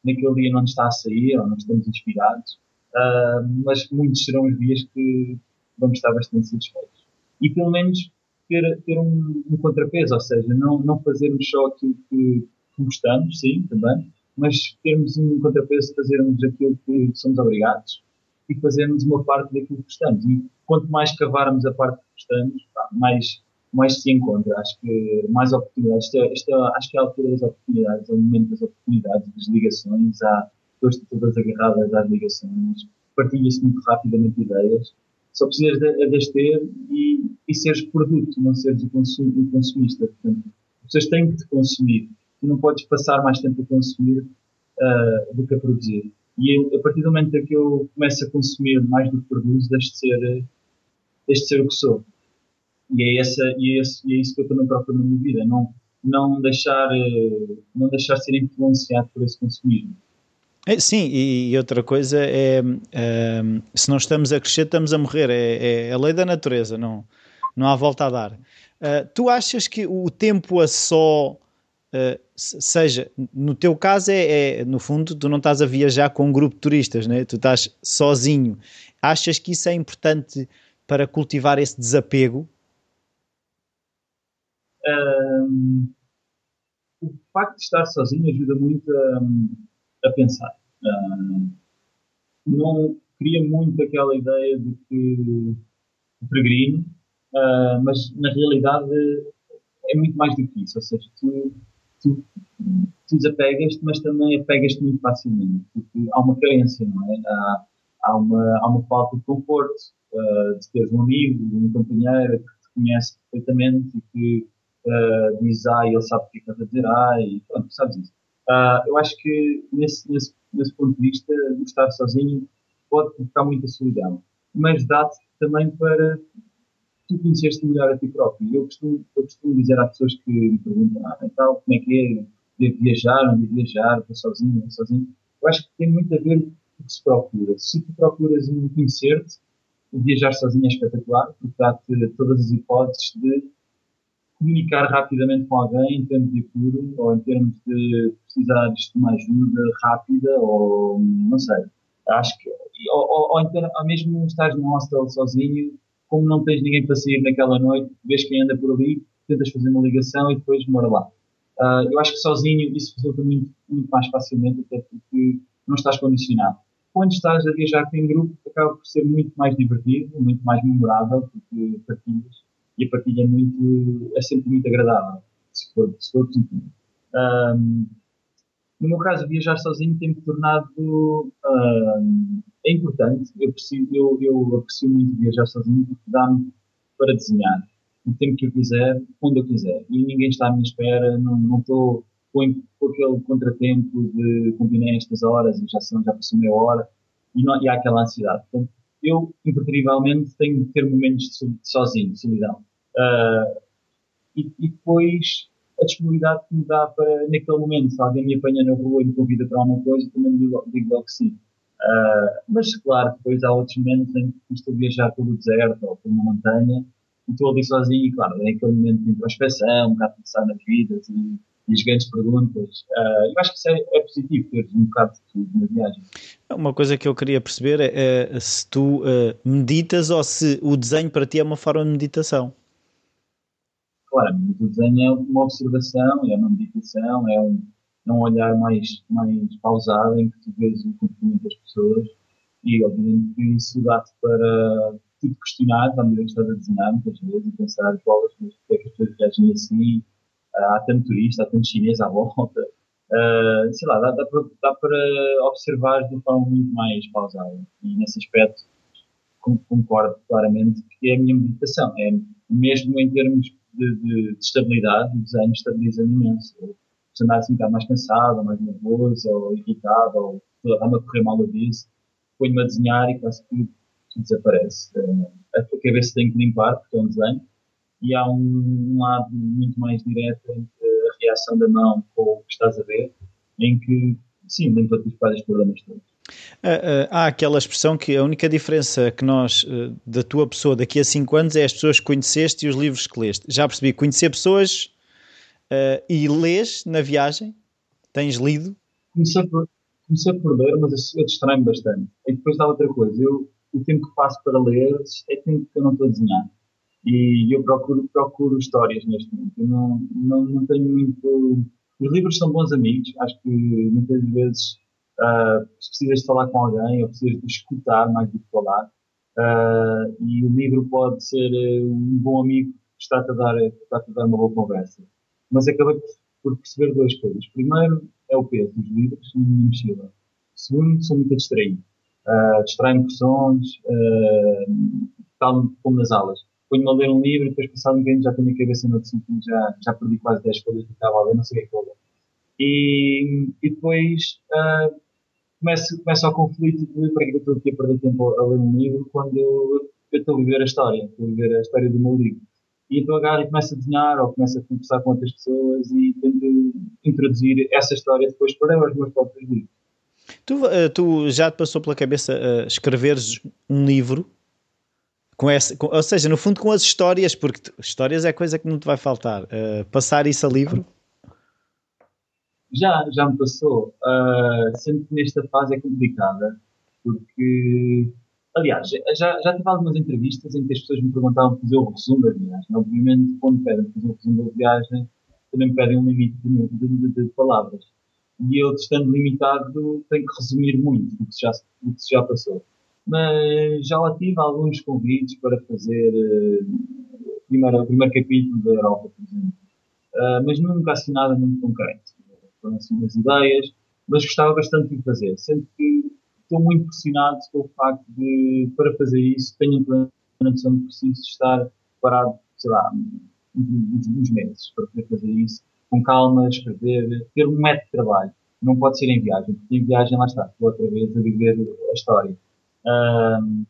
naquele dia não está a sair, ou não estamos inspirados, uh, mas muitos serão os dias que vamos estar bastante satisfeitos. E pelo menos ter, ter um, um contrapeso, ou seja, não, não fazermos só aquilo que, que gostamos, sim, também, mas termos um contrapeso, fazermos aquilo que somos obrigados e fazermos uma parte daquilo que gostamos. E quanto mais cavarmos a parte que gostamos, mais, mais se encontra. Acho que mais oportunidades. Isto é, é, acho que é a altura das oportunidades, é o momento das oportunidades, das ligações. Há pessoas todas agarradas às ligações, partilha-se muito rapidamente ideias. Só precisas de, de ter e, e seres produto, não seres o, consum, o consumista. Portanto, as pessoas têm que te consumir tu não podes passar mais tempo a consumir uh, do que a produzir. E a partir do momento em que eu começo a consumir mais do que produzo, deixo de ser, de ser o que sou. E é, essa, e, é esse, e é isso que eu também procuro na minha vida. Não, não, deixar, não deixar ser influenciado por esse consumismo. É, sim, e outra coisa é, é, se não estamos a crescer, estamos a morrer. É, é, a lei da natureza, não, não há volta a dar. Uh, tu achas que o tempo a só Seja, no teu caso é, é, no fundo, tu não estás a viajar com um grupo de turistas, né? tu estás sozinho. Achas que isso é importante para cultivar esse desapego? Um, o facto de estar sozinho ajuda muito a, a pensar. Um, não cria muito aquela ideia de que o peregrino, uh, mas na realidade é muito mais do que isso. Ou seja, tu tu, tu desapegas-te, mas também apegas-te muito facilmente, porque há uma carência, não é? Há, há, uma, há uma falta de conforto, uh, de teres um amigo, um companheiro que te conhece perfeitamente e que uh, diz A e ele sabe o que é estás a dizer A e pronto, sabes isso. Uh, eu acho que nesse, nesse, nesse ponto de vista, estar sozinho pode provocar muita solidão, mas dá-te também para tu conheceste melhor a ti próprio. Eu costumo, eu costumo dizer às pessoas que me perguntam, ah, então, como é que é? Devo viajar, devo viajar, estou sozinho, estou sozinho. Eu acho que tem muito a ver o que se procura. Se tu procuras um conhecer-te, viajar sozinho é espetacular, porque dá-te todas as hipóteses de comunicar rapidamente com alguém em termos de apuro ou em termos de precisares de uma ajuda rápida ou não sei. Acho que, ou, ou, ou, então, ou mesmo estás num hostel sozinho, como não tens ninguém para sair naquela noite, vês quem anda por ali, tentas fazer uma ligação e depois mora lá. Uh, eu acho que sozinho isso resulta muito, muito mais facilmente, até porque não estás condicionado. Quando estás a viajar um grupo, acaba por ser muito mais divertido, muito mais memorável, porque partilhas, e a partilha é, muito, é sempre muito agradável, se for, se for positivo. Um, no meu caso, viajar sozinho tem-me tornado um, é importante. Eu, eu, eu aprecio muito viajar sozinho porque dá-me para desenhar o tempo que eu quiser, onde eu quiser. E ninguém está à minha espera, não, estou com, com aquele contratempo de combinei estas horas e já, são, já passou meia hora e, não, e há aquela ansiedade. Portanto, eu, impertrivelmente, tenho de ter momentos de sozinho, de solidão. Uh, e, e, depois a disponibilidade que me dá para, naquele momento, se alguém me apanha na rua e me convida para alguma coisa, também digo, digo logo que sim. Uh, mas, claro, depois há outros momentos em que estou a viajar pelo deserto ou por uma montanha e estou ali sozinho e, claro, é aquele momento de introspeção, um bocado de pensar na vida e, e as grandes perguntas. Uh, eu acho que isso é, é positivo, ter um bocado de tudo na viagem. Uma coisa que eu queria perceber é, é se tu uh, meditas ou se o desenho para ti é uma forma de meditação. Claro, o desenho é uma observação, é uma meditação, é um é um olhar mais, mais pausado em que tu vês o comportamento das pessoas e, obviamente, que isso dá-te para tudo questionar à medida que estás a desenhar, muitas vezes, e pensar porque é que as pessoas reagem assim? Há tanto turista, há tanto chinês à volta. Uh, sei lá, dá, dá, para, dá, para, observar de uma forma muito mais pausada. E nesse aspecto concordo claramente que é a minha meditação. É mesmo em termos de, de, de estabilidade, o desenho estabiliza-me imenso andar assim um bocado mais cansado, mais nervoso, ou irritado, ou anda a correr mal o disso, ponho-me a desenhar e quase que tudo desaparece. A cabeça tem que limpar, porque é um desenho, e há um, um lado muito mais direto entre a reação da mão com o que estás a ver, em que, sim, faz os problemas todos. Uh, uh, há aquela expressão que a única diferença que nós, uh, da tua pessoa daqui a 5 anos, é as pessoas que conheceste e os livros que leste. Já percebi, conhecer pessoas e lês na viagem? Tens lido? Comecei por, comecei por ler, mas eu distraio-me bastante. E depois dá outra coisa. Eu, o tempo que passo para ler é tempo que eu não estou a desenhar. E eu procuro, procuro histórias neste momento. Eu não, não, não tenho muito. Os livros são bons amigos. Acho que muitas vezes uh, precisas de falar com alguém ou precisas de escutar mais do que falar. Uh, e o livro pode ser um bom amigo que está-te a dar, está a dar uma boa conversa. Mas acabei por perceber duas coisas. Primeiro, é o peso dos livros na minha mochila. Segundo, sou muito distraído. Uh, Distraio-me uh, tal como nas aulas. Ponho-me a ler um livro e depois, passado um já tenho a cabeça no outro sítio, já, já perdi quase 10 folhas que estava a ler, não sei o que é. E, e depois uh, começa, começa o conflito de para que eu estou aqui a perder tempo a ler um livro quando eu, eu estou a viver a história, estou a viver a história do meu livro. E então agarro e começo a desenhar ou começo a conversar com outras pessoas e tento introduzir essa história depois para os meus próprios livros. Tu, uh, tu já te passou pela cabeça uh, escreveres um livro com essa, com, ou seja, no fundo com as histórias, porque tu, histórias é coisa que não te vai faltar. Uh, passar isso a livro? Já, já me passou. Uh, sendo que nesta fase é complicada, porque, aliás, já, já tive algumas entrevistas em que as pessoas me perguntavam fazer o resumo da viagem. Obviamente, quando pedem fazer o resumo da viagem, também pedem um limite de, de, de, de palavras. E eu, estando limitado, tenho que resumir muito do que já, do que já passou. Mas já lá tive alguns convites para fazer uh, primeiro, o primeiro capítulo da Europa, por exemplo. Uh, mas nunca nada muito concreto foram assim umas ideias, mas gostava bastante de fazer, sendo que estou muito pressionado pelo facto de, para fazer isso, tenho a noção de preciso estar parado, sei lá, uns, uns meses para poder fazer isso, com calma, escrever, ter um método de trabalho. Não pode ser em viagem, porque em viagem lá está, estou outra vez a viver a história. Um,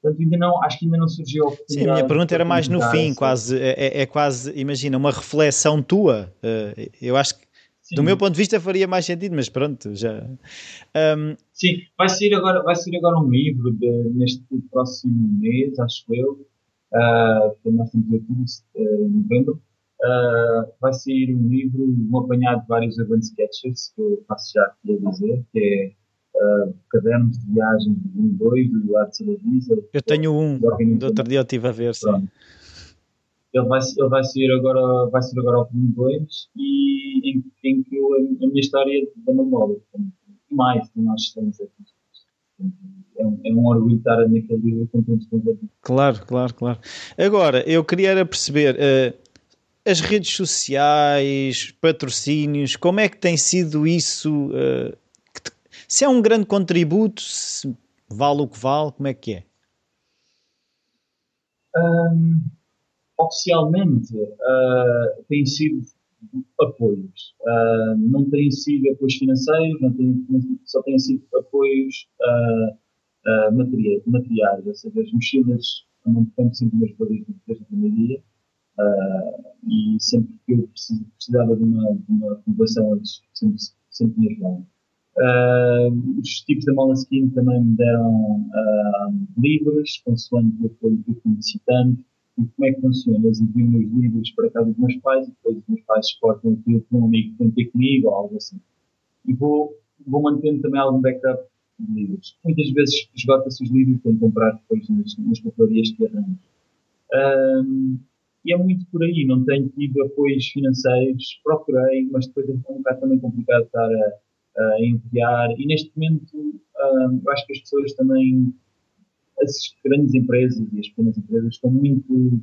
Portanto, ainda não, acho que ainda não surgiu a oportunidade. Sim, a minha pergunta era mais no fim, quase, é, é, é, quase, imagina, uma reflexão tua. Uh, eu acho que Sim. Do meu ponto de vista faria mais sentido, mas pronto, já. Um... Sim, vai sair agora, vai sair agora um livro de, neste próximo mês, acho eu. Uh, nós estamos aqui em novembro. Uh, vai sair um livro, um apanhado de vários urban sketches, que eu faço já aqui a dizer, que é uh, cadernos de viagem de 1 e 2, do Eduardo Salavisa. Eu tenho um, do outro dia eu estive a ver, sim. Ele vai, ele vai sair agora, vai sair agora ao volume 2 e em, em que eu, a minha história da memória. E mais, tem mais excelentes é um, é um orgulho estar naquele livro com tantos convertidos. Claro, claro, claro. Agora, eu queria perceber uh, as redes sociais, patrocínios, como é que tem sido isso? Uh, te, se é um grande contributo, se vale o que vale, como é que é? Um, oficialmente uh, têm sido apoios. Uh, não têm sido apoios financeiros, não têm, só têm sido apoios uh, uh, materiais, materiais, ou seja, as mochilas aumentando sempre nas valores desde o primeiro dia. e sempre que eu precisava de uma, de uma renovação, sempre, sempre me ajudaram. os tipos da Moleskine também me deram livros, consoante o apoio que eu fui necessitando e como é que funciona? Eles enviam os livros para casa dos meus pais e depois os meus pais exportam aquilo para um amigo que tem ter comigo ou algo assim. E vou, vou mantendo também algum backup de livros. Muitas vezes esgota-se os livros que comprar depois nas, nas papelarias que arranjo. Um, e é muito por aí, não tenho tido apoios financeiros, procurei, mas depois é um bocado também complicado estar a, a enviar. E neste momento, um, eu acho que as pessoas também as grandes empresas e as pequenas empresas estão muito.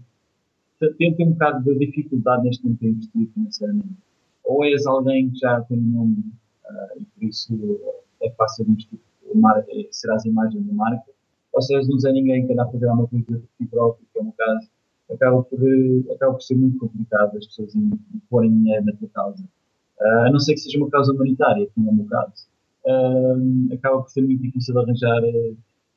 têm, um bocado de dificuldade neste momento em investir financeiramente. Ou és alguém que já tem um nome uh, e por isso é fácil investir, serás a imagem da marca, ou se és não é ninguém que anda a fazer alguma coisa próprio, que é um caso, acaba por, acaba por ser muito complicado as pessoas porem dinheiro na tua causa. Uh, a não ser que seja uma causa humanitária, como é o meu caso. Uh, acaba por ser muito difícil arranjar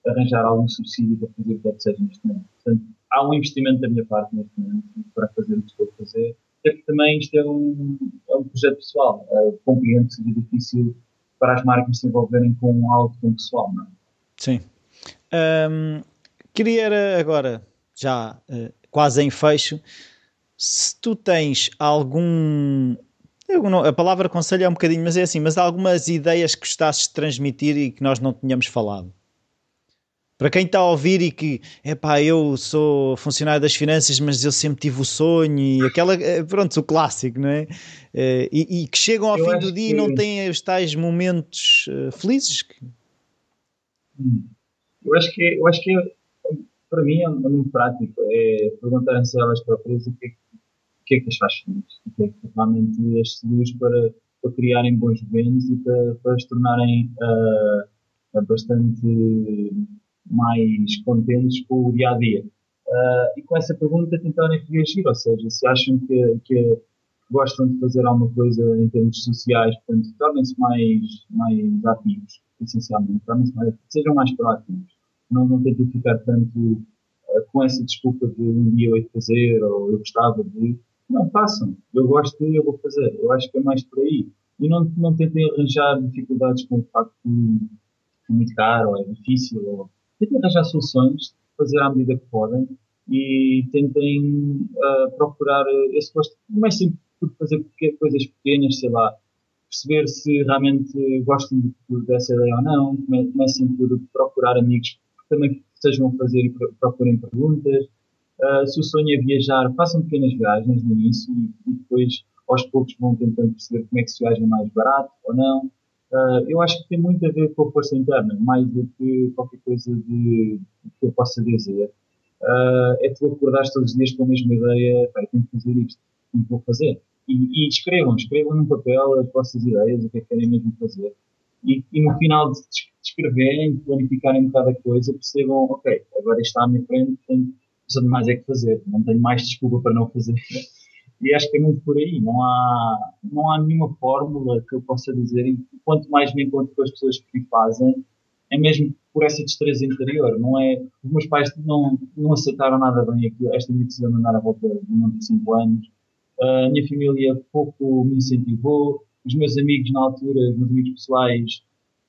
arranjar algum subsídio para fazer o que é que seja neste momento. Portanto, há um investimento da minha parte neste momento para fazer o que estou a fazer, até porque também isto é um, é um projeto pessoal. Uh, compreendo que seja difícil para as marcas se envolverem com algo tão pessoal, não é? Sim. Um, queria agora, já uh, quase em fecho, se tu tens algum. A palavra conselho é um bocadinho, mas é assim, mas algumas ideias que gostasses de transmitir e que nós não tínhamos falado. Para quem está a ouvir e que, é pá, eu sou funcionário das finanças, mas eu sempre tive o sonho e aquela, eh, pronto, o clássico, não é? Eh, e, e que chegam ao eu fim do dia que... e não têm os tais momentos uh, felizes. Hum. Eu acho que, eu acho que para mim é muito prático, é perguntarem-se a elas próprias o que, é, o que é que as faz felizes, o que é que realmente as seduz para, para criarem bons eventos e para, para se tornarem uh, bastante mais contentes com o dia a dia. Uh, e com essa pergunta tentarem reagir, ou seja, se acham que, que gostam de fazer alguma coisa em termos sociais, portanto, tornem-se mais, mais ativos, essencialmente, mais, sejam mais proativos. Não, não tentem ficar tanto uh, com essa desculpa de um dia eu de fazer, ou eu gostava de. Não, façam. Eu gosto de, eu vou fazer. Eu acho que é mais por aí. E não, não tentem arranjar dificuldades com o facto de é muito caro, ou é difícil, ou tentem arranjar soluções, fazer à medida que podem e tentem uh, procurar esse gosto. Comecem por fazer coisas pequenas, sei lá, perceber se realmente gostam de, dessa ideia ou não, comecem por procurar amigos que também estejam a fazer e procurem perguntas. Uh, se o sonho é viajar, façam pequenas viagens no início e, e depois aos poucos vão tentando perceber como é que se viaja mais barato ou não. Uh, eu acho que tem muito a ver com a força interna, mais do que qualquer coisa de, que eu possa dizer. Uh, é tu acordares todos os dias com a mesma ideia, pá, tenho que fazer isto, que vou fazer. E, e, escrevam, escrevam num papel as vossas ideias, o que é que querem mesmo fazer. E, e no final de escreverem, de planificarem cada coisa, percebam, ok, agora está à minha frente, portanto, de mais é que fazer, não tenho mais desculpa para não fazer. E acho que é muito por aí. Não há, não há nenhuma fórmula que eu possa dizer. E quanto mais me encontro com as pessoas que fazem, é mesmo por essa destreza interior. Não é, os meus pais não, não aceitaram nada bem aqui, esta minha decisão de andar à volta de um de 5 anos. a minha família pouco me incentivou. Os meus amigos, na altura, os meus amigos pessoais,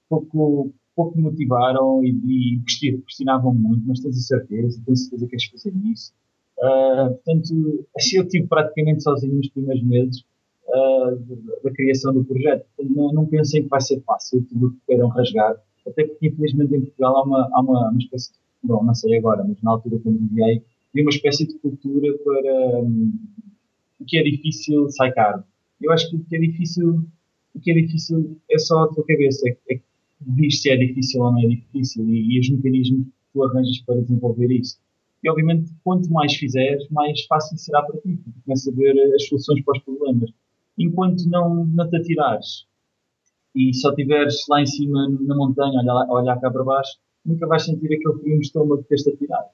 pouco, pouco me motivaram e, e questionavam muito. Mas tens a certeza, tens a certeza que queres fazer isso? Uh, portanto, eu estive praticamente sozinho nos primeiros meses uh, da criação do projeto. Não, não pensei que vai ser fácil tudo que queiram rasgar, até porque infelizmente em Portugal há uma, há uma, uma espécie de, bom, não sei agora, mas na altura quando enviei, havia uma espécie de cultura para um, o que é difícil sai caro. Eu acho que o que é difícil, o que é difícil é só a tua cabeça, é, é diz se é difícil ou não é difícil e, e os mecanismos que tu arranjas para desenvolver isso. E obviamente, quanto mais fizeres, mais fácil será para ti, porque começas a ver as soluções para os problemas. Enquanto não, não te atirares e só estiveres lá em cima na montanha, a olhar, cá para baixo, nunca vais sentir aquele frio no estômago que tens-te atirar.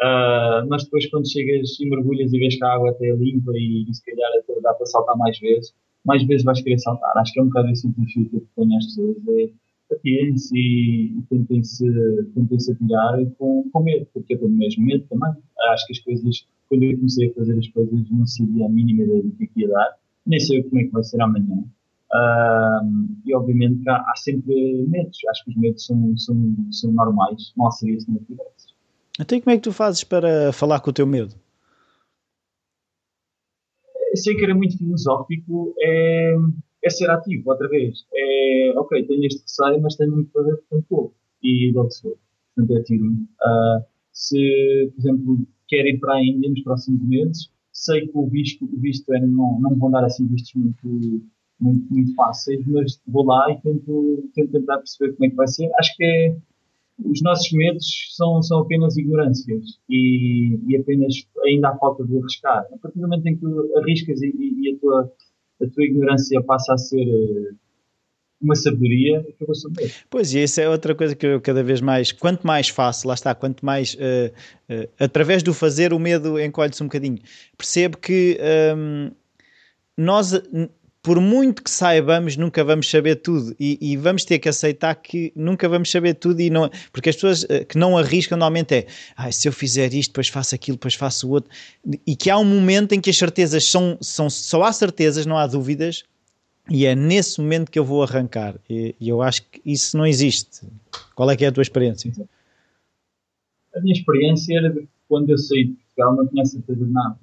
Uh, mas depois, quando chegas e mergulhas e vês que a água até é limpa e, e se calhar até dá para saltar mais vezes, mais vezes vais querer saltar. Acho que é um bocado esse o desafio que eu ponho às pessoas. É, atirem-se e tentem-se tentem -se atirar com, com medo, porque eu tenho mesmo medo também. Acho que as coisas, quando eu comecei a fazer as coisas, não sabia a mínima ideia do que ia dar, nem sei como é que vai ser amanhã. Uh, e obviamente há, há, sempre medos, acho que os medos são, são, são normais, mal seria se não tivesse. Então, como é que tu fazes para falar com o teu medo? Sei que era muito filosófico, é é ser ativo outra vez. É, ok, tenho este receio, mas tenho muito ver, portanto vou. E logo for. Portanto, é tiro uh, Se, por exemplo, quer ir para a Índia nos próximos meses, sei que o visto, o visto é, não, não vão dar assim vistos muito, muito, muito fáceis, mas vou lá e tento, tento tentar perceber como é que vai ser. Acho que é, os nossos medos são, são apenas ignorâncias e, e apenas ainda há falta de arriscar. A partir do momento em que arriscas e, e a tua a tua ignorância passa a ser eh, uma sabedoria, acabou saber. Pois, e isso é outra coisa que eu cada vez mais, quanto mais faço, lá está, quanto mais, uh, uh, através do fazer, o medo encolhe-se um bocadinho. Percebo que um, nós, por muito que saibamos, nunca vamos saber tudo. E, e, vamos ter que aceitar que nunca vamos saber tudo. E não, porque as pessoas eh, que não arriscam normalmente é ah, se eu fizer isto, depois faço aquilo, depois faço o outro. E que há um momento em que as certezas são, são só há certezas, não há dúvidas. E é nesse momento que eu vou arrancar. E, e eu acho que isso não existe. Qual é que é a tua experiência? A minha experiência era de quando eu saí de Portugal não tinha certeza de nada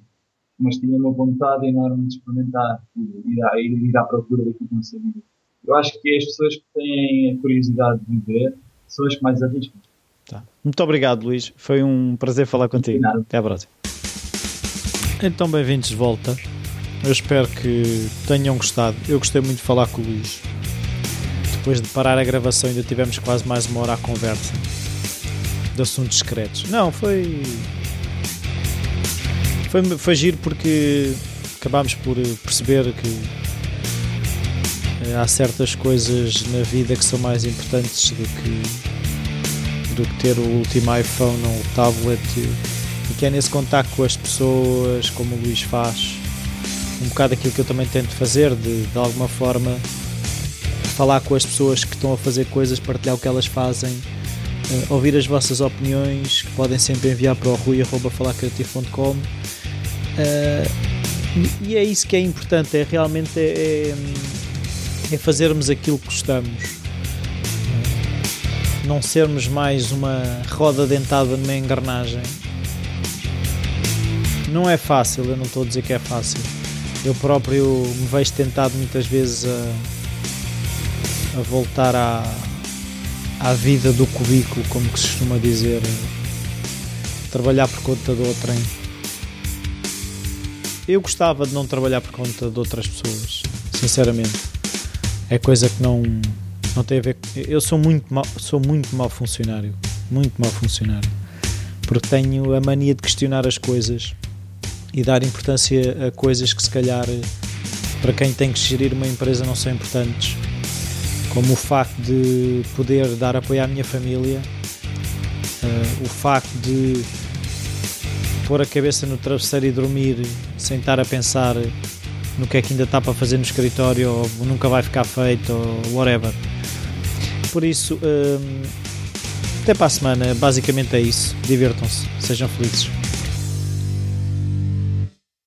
mas tinha uma vontade enorme de experimentar e ir, ir à procura daquilo que não sabia. Eu acho que as pessoas que têm a curiosidade de viver são as que mais arriscam. Tá. Muito obrigado, Luís. Foi um prazer falar contigo. Até à próxima. Então, bem-vindos de volta. Eu espero que tenham gostado. Eu gostei muito de falar com o Luís. Depois de parar a gravação, ainda tivemos quase mais uma hora à conversa de assuntos secretos. Não, foi foi, foi giro porque acabámos por perceber que eh, há certas coisas na vida que são mais importantes do que, do que ter o último iPhone ou o tablet. E que é nesse contacto com as pessoas, como o Luís faz, um bocado aquilo que eu também tento fazer, de, de alguma forma falar com as pessoas que estão a fazer coisas, partilhar o que elas fazem, uh, ouvir as vossas opiniões, que podem sempre enviar para o rui.falacreativo.com Uh, e é isso que é importante, é realmente é, é, é fazermos aquilo que gostamos. Não sermos mais uma roda dentada numa engrenagem. Não é fácil, eu não estou a dizer que é fácil. Eu próprio me vejo tentado muitas vezes a, a voltar à, à vida do cubículo, como se costuma dizer. Trabalhar por conta do outrem eu gostava de não trabalhar por conta de outras pessoas, sinceramente. É coisa que não, não tem a ver. Eu sou muito mal, sou muito mau funcionário, muito mau funcionário, porque tenho a mania de questionar as coisas e dar importância a coisas que se calhar para quem tem que gerir uma empresa não são importantes, como o facto de poder dar apoio à minha família, uh, o facto de pôr a cabeça no travesseiro e dormir sem estar a pensar no que é que ainda está para fazer no escritório ou nunca vai ficar feito ou whatever. Por isso, hum, até para a semana, basicamente é isso. Divirtam-se, sejam felizes.